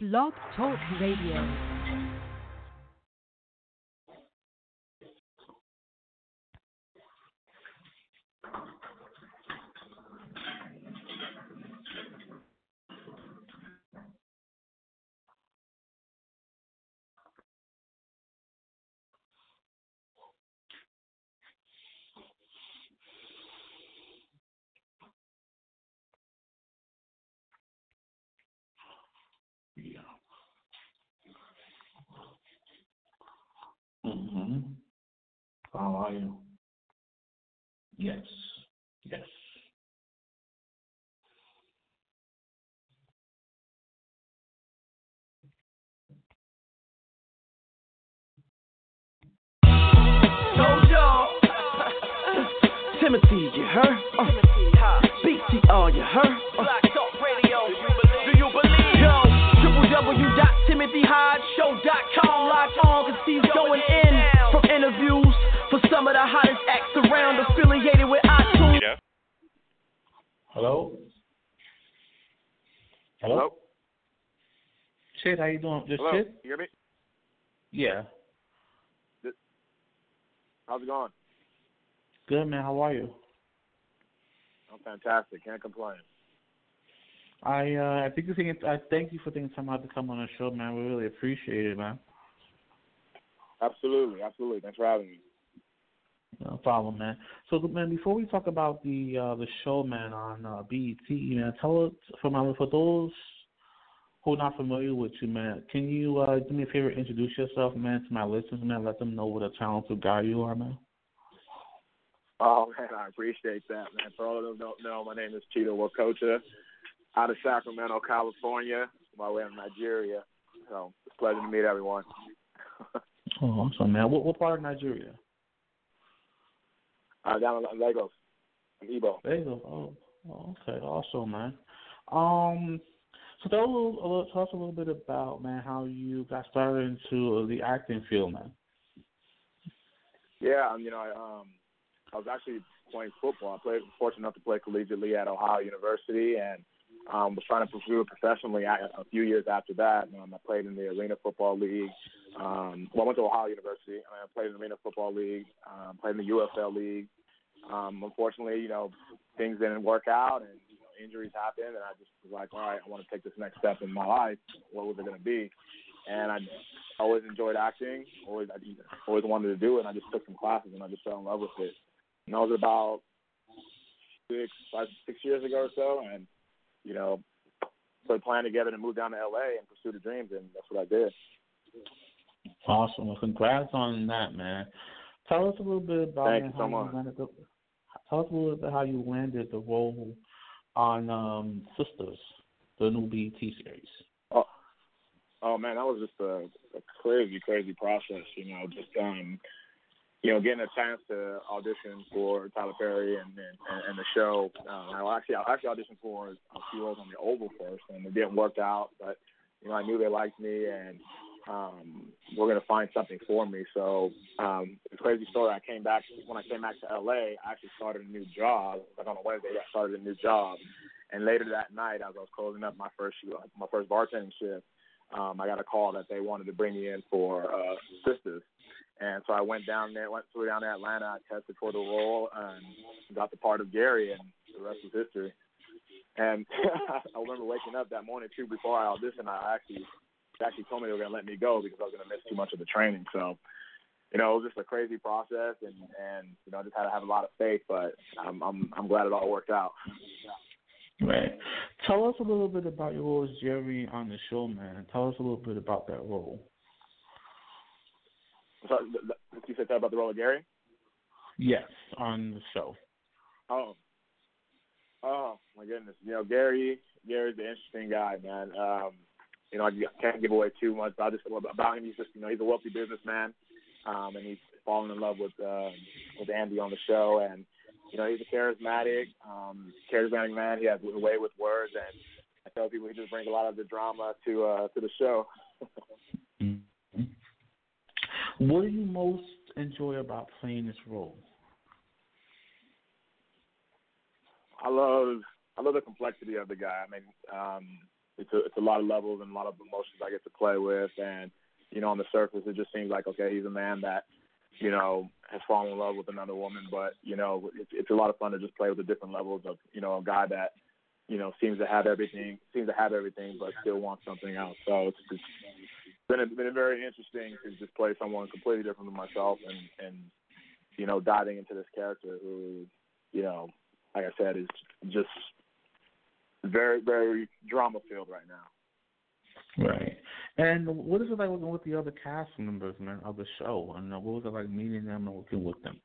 Blog Talk Radio. Mm-hmm. How are you? Yes. Yes. Told y'all. Timothy, you heard? Uh, BTR, you heard? Uh, do you believe? Yo, www.timothyhodgeshow.com. Log on, cause he's going in from interviews for some of the hottest acts around affiliated with iTunes. Yeah. Hello? Hello? Hello. Shit, how you doing? This Hello. shit? You hear me? Yeah. How's it going? Good man, how are you? I'm fantastic. Can't complain. I uh I think you think I thank you for taking time out to come on the show, man. We really appreciate it, man. Absolutely, absolutely. Thanks for having me. No problem, man. So, man, before we talk about the uh, the show, man, on uh, BET, man, tell us for my for those who are not familiar with you, man, can you uh, do me a favor, introduce yourself, man, to my listeners, man, let them know what a talented guy you are, man. Oh man, I appreciate that, man. For all of them who don't know, my name is Chido Nwokocha, out of Sacramento, California, my way in Nigeria. So it's a pleasure to meet everyone. Oh, I'm sorry, man. What what part of Nigeria? Uh, down in Lagos, in you go. Oh, oh, okay, awesome, man. Um, so tell, a little, a little, tell us a little bit about, man, how you got started into the acting field, man. Yeah, um, you know, I um I was actually playing football. I played fortunate enough to play collegiately at Ohio University and um was trying to pursue it professionally a, few years after that. Um, I played in the Arena Football League. Um well I went to Ohio University and I played in the Arena Football League, um, played in the UFL League. Um unfortunately, you know, things didn't work out and you know, injuries happened and I just was like, All right, I want to take this next step in my life. What was it gonna be? And I always enjoyed acting. Always, I always wanted to do it. And I just took some classes, and I just fell in love with it. And that was about six, five, six years ago or so. And you know, put a plan together to move down to LA and pursue the dreams, and that's what I did. Awesome. Well, congrats on that, man. Tell us a little bit about Thank you how so much. you landed the, tell us a little bit how you landed the role on um, Sistas, the new BET series. Oh, oh man, that was just a, a crazy, crazy process. You know, just um, you know, getting a chance to audition for Tyler Perry and and, and the show. Um, I actually I actually auditioned for a few roles on the Oval first, and it didn't work out. But you know, I knew they liked me, and um, we're gonna find something for me. So um, the crazy story. I came back when I came back to LA. I actually started a new job. Like on a Wednesday, I started a new job. And later that night, as I was closing up my first my first bartending shift, um, I got a call that they wanted to bring me in for uh, Sistas. And so I went down there, went flew down to Atlanta. I tested for the role and got the part of Gary, and the rest was history. And I remember waking up that morning too before I auditioned. I actually they actually told me they were to let me go because I was to miss too much of the training. So, you know, it was just a crazy process, and and you know, I just had to have a lot of faith. But I'm I'm I'm glad it all worked out. Right. Tell us a little bit about your role as Jerry on the show, man. Tell us a little bit about that role. So, you said that about the role of Gary? Yes, on the show. Oh, oh my goodness! You know, Gary. Gary's an interesting guy, man. Um, you know, I can't give away too much, but I just about him. He's just, you know, he's a wealthy businessman, um, and he's fallen in love with um, with Andy on the show, and you know, he's a charismatic, um, charismatic man. He has a way with words, and I tell people he just brings a lot of the drama to uh, to the show. What do you most enjoy about playing this role? I love I love the complexity of the guy. I mean, um, it's a it's a lot of levels and a lot of emotions I get to play with, and you know, on the surface, it just seems like okay, he's a man that you know has fallen in love with another woman, but you know, it's it's a lot of fun to just play with the different levels of you know a guy that you know seems to have everything, seems to have everything, but still wants something else. So it's, it's been a, been a very interesting to just play someone completely different than myself, and and you know diving into this character who you know, like I said, is just very very drama filled right now. Right. And what is it like working with the other cast members, man, of the show? And what was it like meeting them and working with them?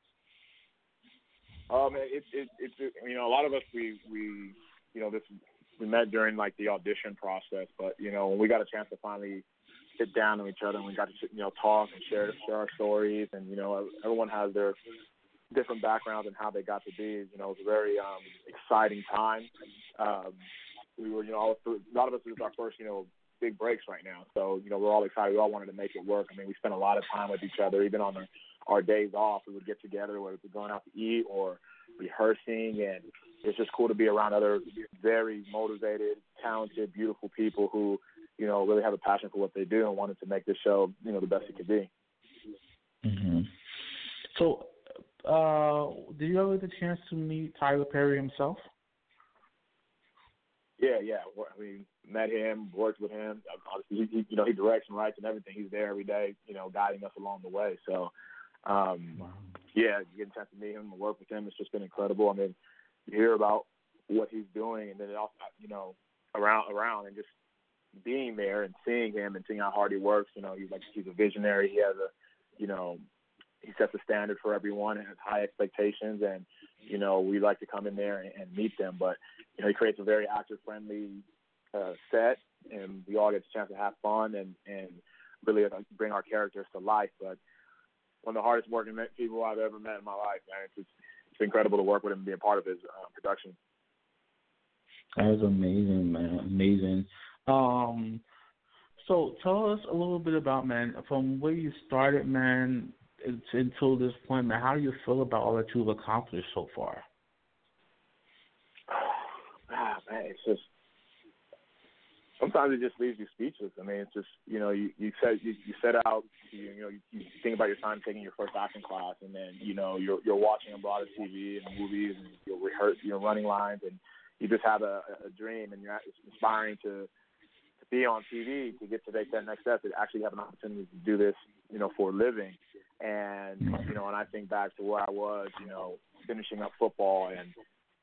Um, it, it, it, it, you know, a lot of us we we, you know, this we met during like the audition process, but you know, when we got a chance to finally sit down with each other and we got to you know talk and share share our stories, and you know, everyone has their different backgrounds and how they got to be. You know, it was a very um, exciting time. Um, we were, you know, a lot of us was our first, you know, big breaks right now. So, you know, we're all excited. We all wanted to make it work. I mean, we spent a lot of time with each other, even on our, our days off. We would get together, whether it's going out to eat or rehearsing. And it's just cool to be around other very motivated, talented, beautiful people who, you know, really have a passion for what they do and wanted to make this show, you know, the best it could be. Mm-hmm. So, uh, did you ever get the chance to meet Tyler Perry himself? Yeah, yeah. I mean, met him, worked with him. Obviously, he, he, you know, he directs and writes and everything. He's there every day, you know, guiding us along the way. So, um, wow. yeah, getting a chance to meet him and work with him, it's just been incredible. I mean, you hear about what he's doing, and then it also, you know, around around and just being there and seeing him and seeing how hard he works. You know, he's like he's a visionary. He has a, you know, he sets a standard for everyone and has high expectations. And you know, we like to come in there and, and meet them. But you know, he creates a very actor friendly uh, set, and we all get a chance to have fun and and really uh, bring our characters to life. But one of the hardest working people I've ever met in my life, man. It's just, it's incredible to work with him and be a part of his uh, production. That was amazing, man. Amazing. Um, so tell us a little bit about man from where you started, man, until this point, man. How do you feel about all that you've accomplished so far? Ah, man, it's just sometimes it just leaves you speechless. I mean, it's just you know you you set you, you set out you, you know you, you think about your time taking your first acting class, and then you know you're you're watching a lot of TV and movies, and you're rehearse you're running lines, and you just have a, a dream, and you're inspiring to be on TV to get to take that next step, to actually have an opportunity to do this, you know, for a living. And mm-hmm. you know, and I think back to where I was, you know, finishing up football and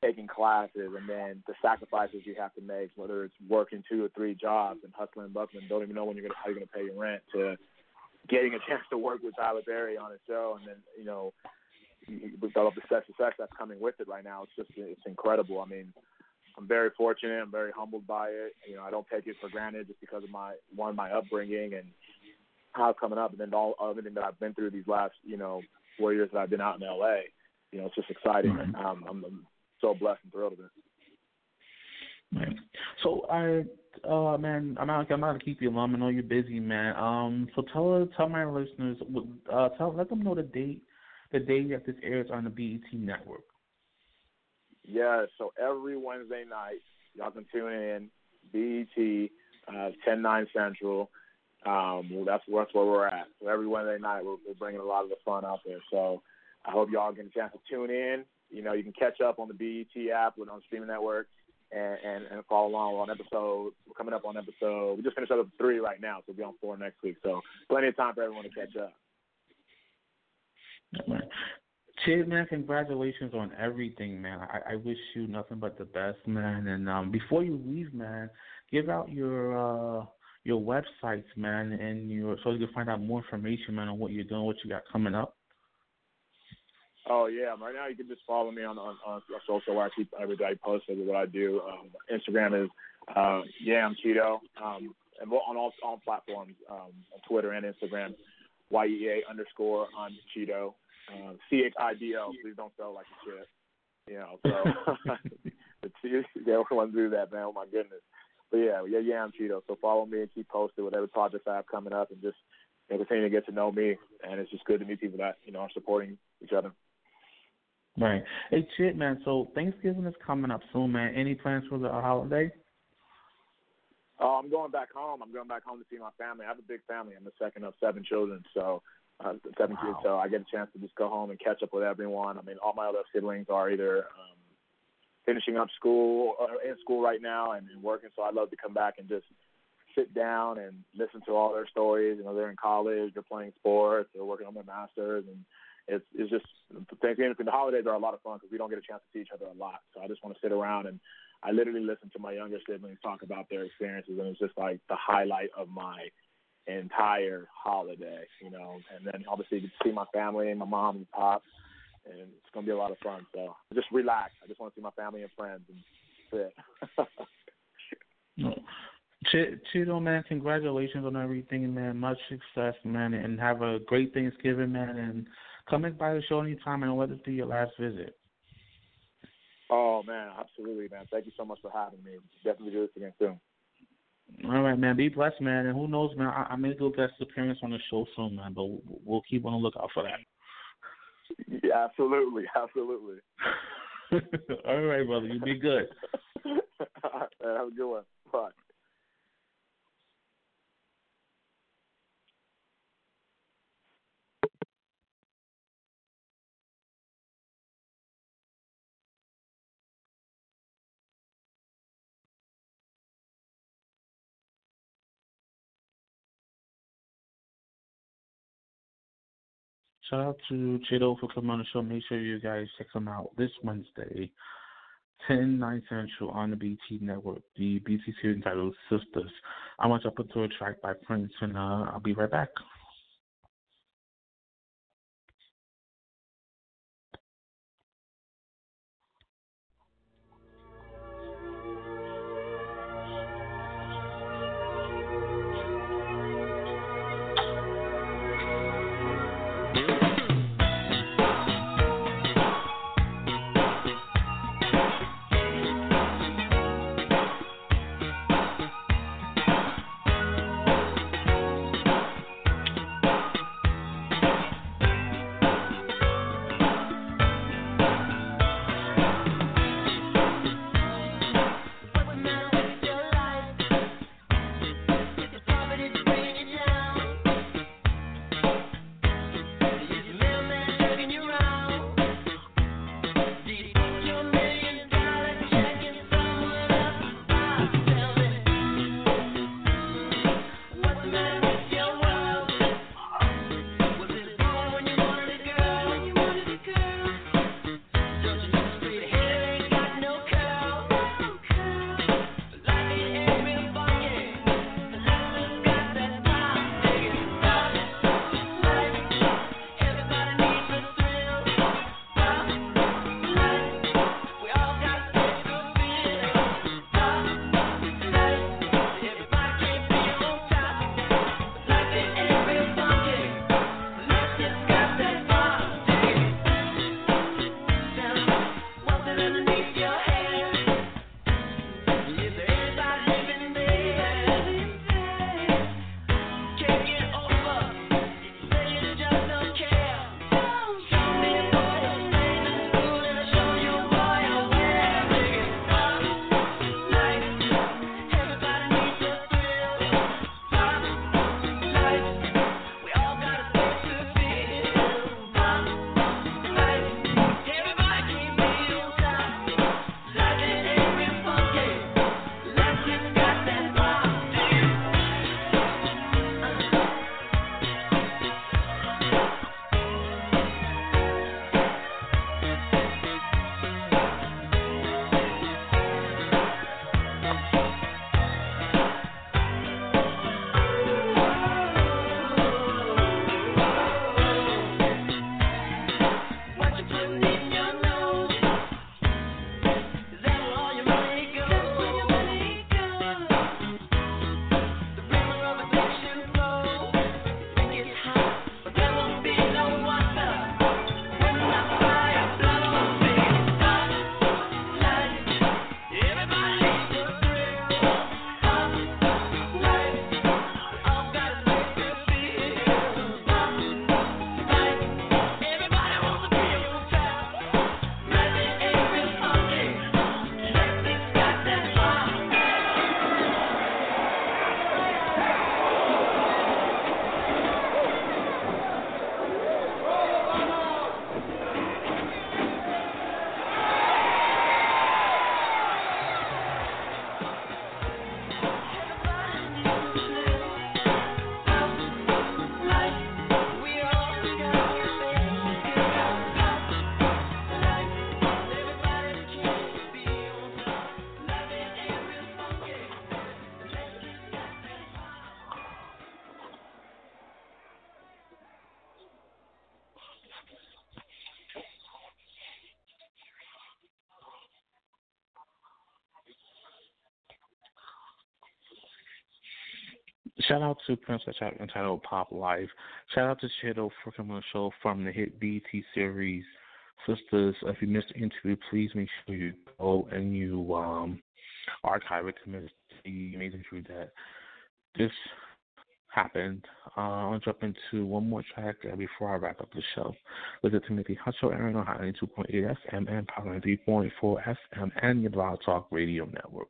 taking classes and then the sacrifices you have to make, whether it's working two or three jobs and hustling and bustling, don't even know when you're gonna how you're gonna pay your rent to getting a chance to work with Tyler Perry on a show and then, you know, with all of the success that's coming with it right now, it's just it's incredible. I mean, I'm very fortunate. I'm very humbled by it. You know, I don't take it for granted just because of my one my upbringing and how I'm coming up, and then all of everything that I've been through these last you know four years that I've been out in LA. You know, it's just exciting. Mm-hmm. Um, I'm, I'm so blessed and thrilled with it. Right. So I, uh, man, I'm not, I'm not gonna keep you long. I know you're busy, man. Um, so tell tell my listeners, uh, tell let them know the date, the day that this airs on the BET network. Yeah. So every Wednesday night, y'all can tune in BET, uh, 10 9 Central. Um, that's that's where we're at. So every Wednesday night, we're, we're bringing a lot of the fun out there. So I hope y'all get a chance to tune in you know, you can catch up on the BET app with on streaming network and, and, and follow along on episode. We're coming up on episode. We just finished up three right now, so we'll be on four next week. So plenty of time for everyone to catch up. Chid, man, congratulations on everything, man. I, I wish you nothing but the best, man. And um, before you leave, man, give out your uh, your websites, man, and your so you can find out more information, man, on what you're doing, what you got coming up. Oh yeah, right now you can just follow me on on, on social I keep every day posted what I do. Um, Instagram is uh, yeah I'm Chido, um, and on all all platforms, um, on Twitter and Instagram, Y E A underscore I'm Chido, uh, C H I D O. Please don't spell like a shit. You know, so it's, yeah, everyone do that, man. Oh my goodness. But yeah, yeah, yeah, I'm Chido. So follow me and keep posted with every project I have coming up, and just you know, continue to get to know me. And it's just good to meet people that you know are supporting each other. Right. Hey, shit, man. So Thanksgiving is coming up soon, man. Any plans for the holiday? Oh, I'm going back home. I'm going back home to see my family. I have a big family. I'm the second of seven children, so uh, seven wow. So I get a chance to just go home and catch up with everyone. I mean, all my other siblings are either um, finishing up school or uh, in school right now and, and working. So I'd love to come back and just sit down and listen to all their stories. You know, they're in college, they're playing sports, they're working on their masters, and it's it's just Thanksgiving. and The holidays are a lot of fun because we don't get a chance to see each other a lot. So I just want to sit around and I literally listen to my younger siblings talk about their experiences, and it's just like the highlight of my entire holiday, you know. And then obviously to see my family, my mom and pop, and it's gonna be a lot of fun. So just relax. I just want to see my family and friends, and that's it. Ch- Chido, man, congratulations on everything, man. Much success, man, and have a great Thanksgiving, man. And come by the show anytime, and let it be your last visit. Oh man, absolutely, man. Thank you so much for having me. Definitely do this again soon. All right, man. Be blessed, man. And who knows, man? I, I may do a guest appearance on the show soon, man. But we'll keep on the lookout for that. Yeah, absolutely, absolutely. All right, brother. You be good. have a good one. Bye. Shout out to Chido for coming on the show. Make sure you guys check him out this Wednesday, 10, 9 Central on the BET Network. The BET series entitled Sistas. I want to put to a track by Prince, and uh, I'll be right back. Shout out to Princess Chat entitled Pop Life. Shout out to Shadow for coming on the show from the hit BET series Sistas. If you missed the interview, please make sure you go and you um, archive it to miss the amazing interview that this happened. Uh, I'll jump into one more track uh, before I wrap up the show. Listen to Timothy Hutchell, Aaron on 92.8 FM and Power 3.4 FM and your Blog Talk Radio Network.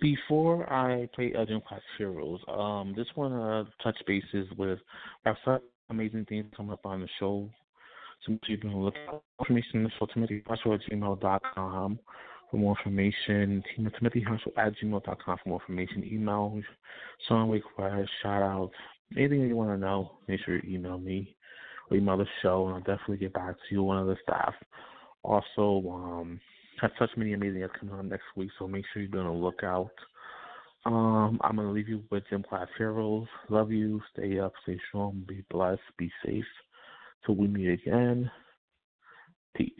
Before I play Gym Class Heroes, um, just want to touch bases with have some amazing things coming up on the show. Some people can look at information on the show, Timothy Hustle at gmail.com for more information. Timothy Hustle at gmail.com for more information. Email, song requests, shout outs, anything you want to know, make sure you email me or email the show, and I'll definitely get back to you, one of the staff. Also, um, have such many amazing guests coming on next week, so make sure you're on the lookout. Um, I'm gonna leave you with Gym Class Heroes. Love you. Stay up, stay strong, be blessed, be safe. Till we meet again. Peace.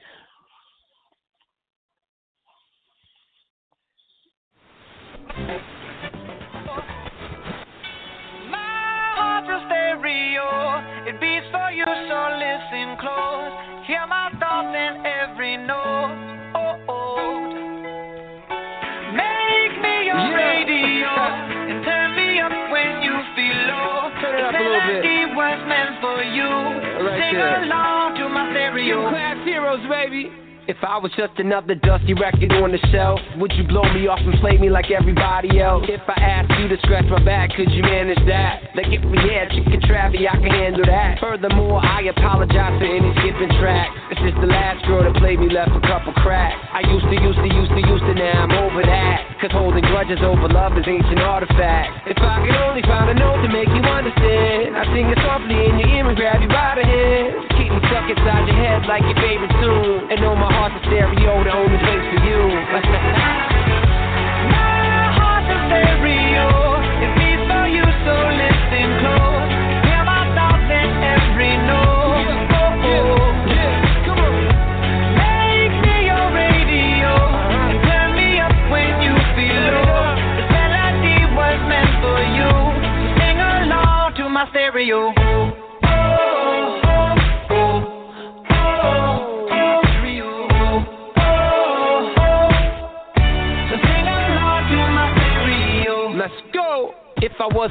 Baby. If I was just another dusty record on the shelf, would you blow me off and play me like everybody else? If I asked you to scratch my back, could you manage that? Like if we had chicken Travie, I can handle that. Furthermore, I apologize for any skipping tracks. This is the last girl that played me left a couple cracks. I used to, used to, used to, used to, now I'm over that. Cause holding grudges over love is ancient artifact. If I could only find a note to make you understand, I sing it softly in your ear and grab you by the hand. Me stuck inside your head like your favorite tune. And know my heart's a stereo, the only place for you.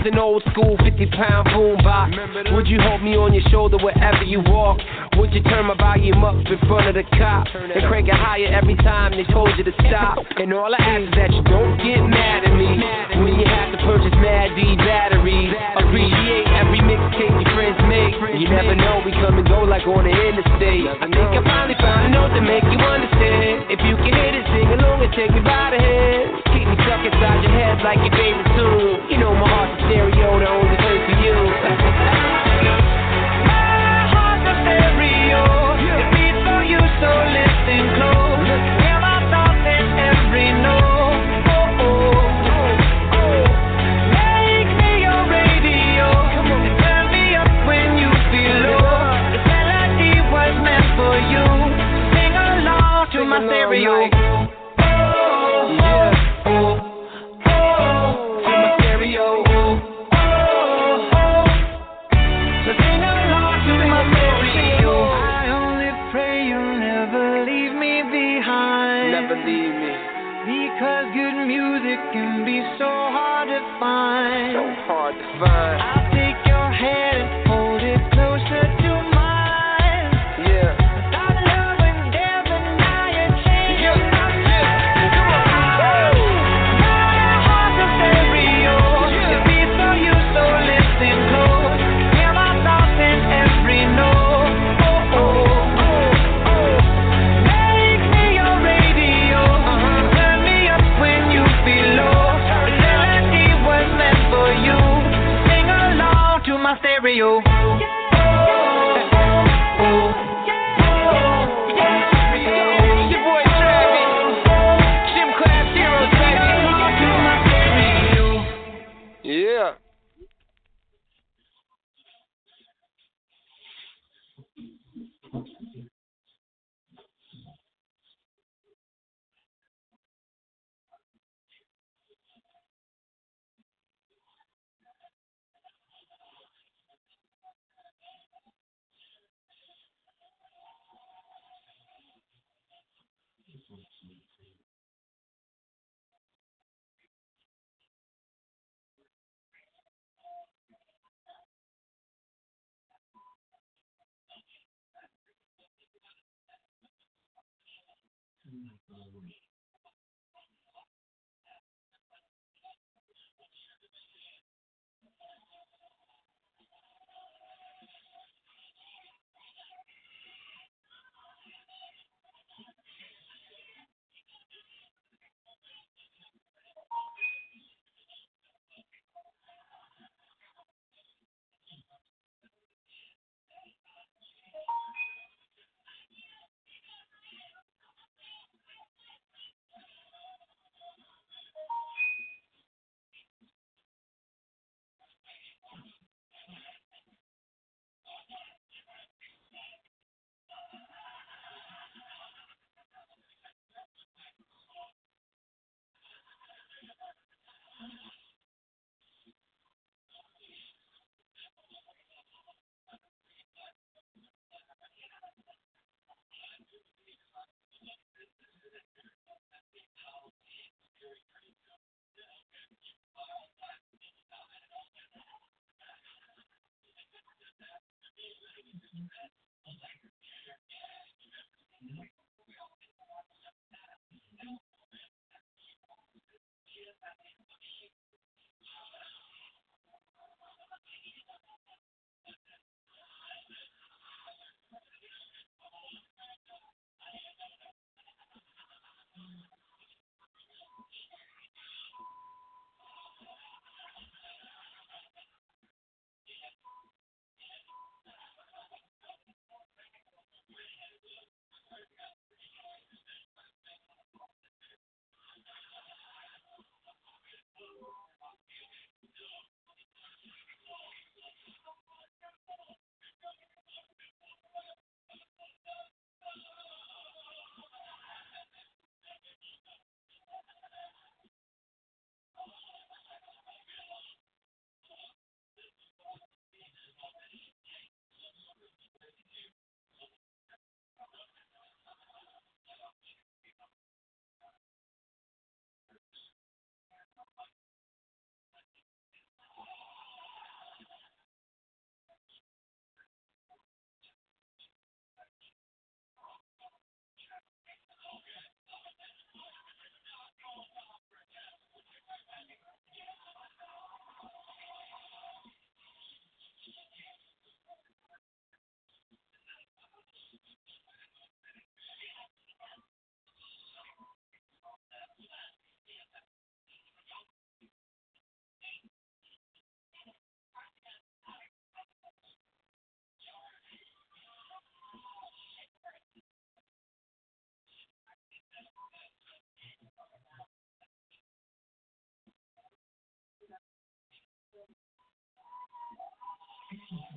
an old school 50 pound boombox, would you hold me on your shoulder wherever you walk? Would you turn my volume up in front of the cop and crank it higher every time they told you to stop? And all I ask is that you don't get mad at me when you have to purchase Mad D batteries. Appreciate every mixtape your friends make. You never know, we come and go like on the interstate. I think I finally found a note to make you understand. If you can hit it, sing along and take me by the hand. Keep me stuck inside your head like your favorite tune. You know my heart's a stereo, the only place for you.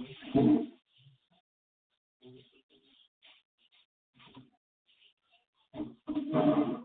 Thank you.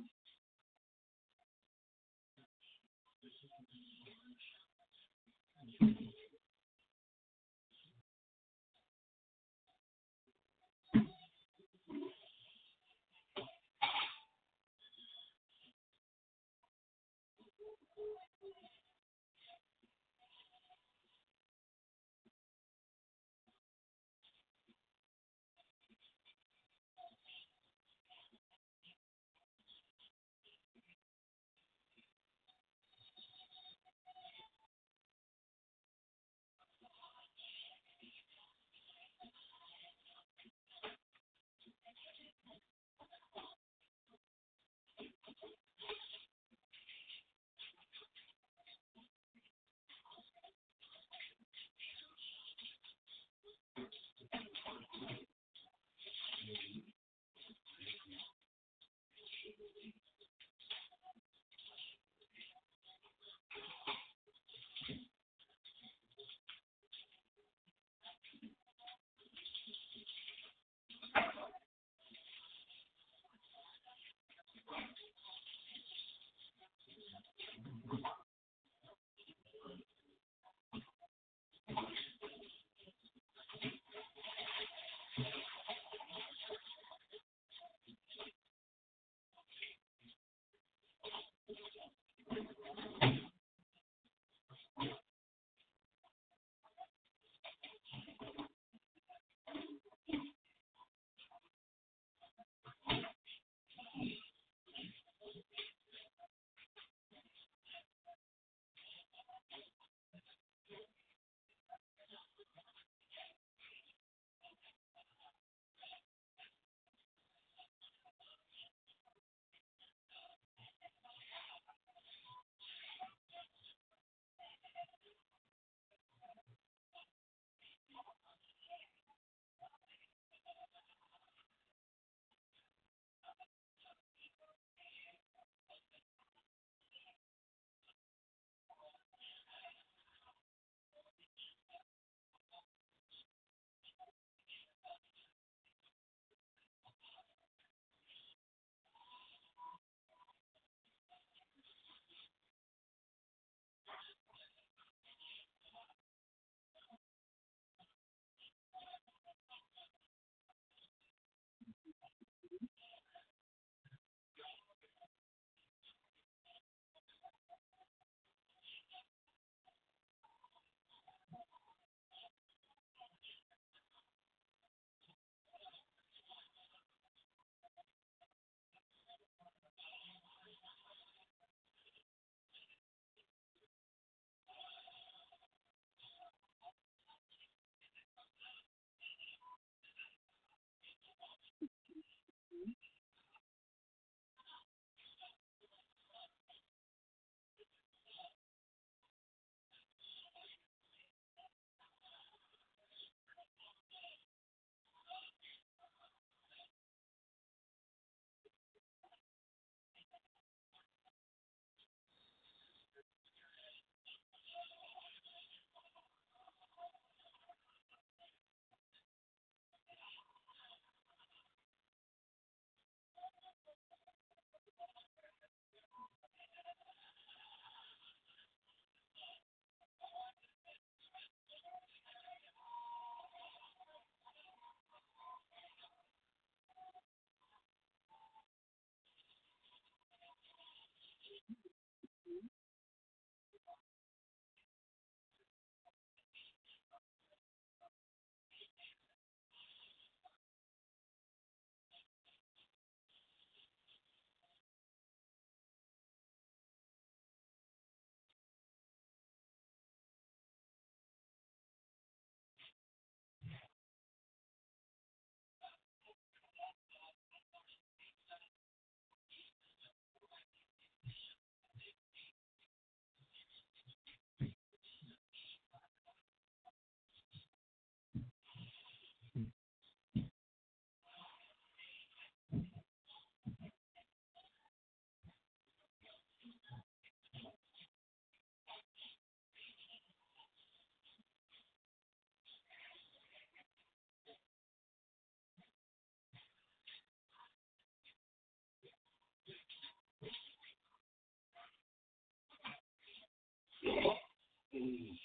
Jesus.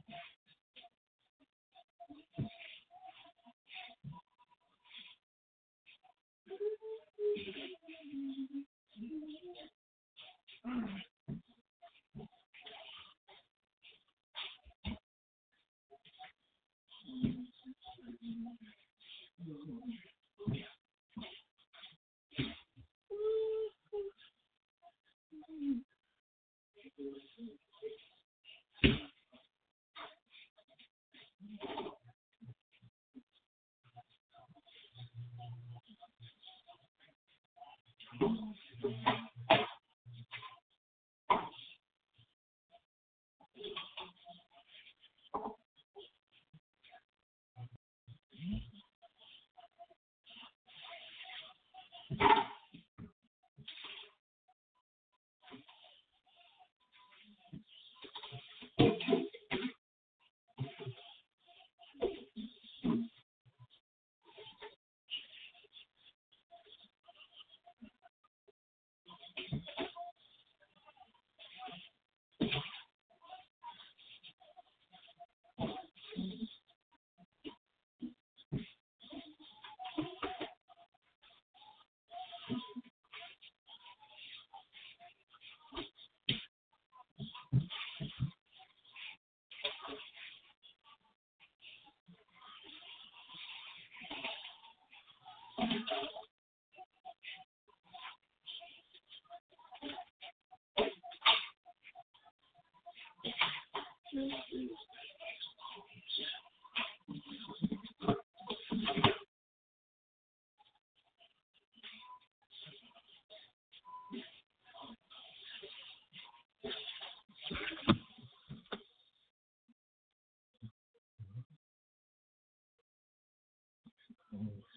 Mm-hmm.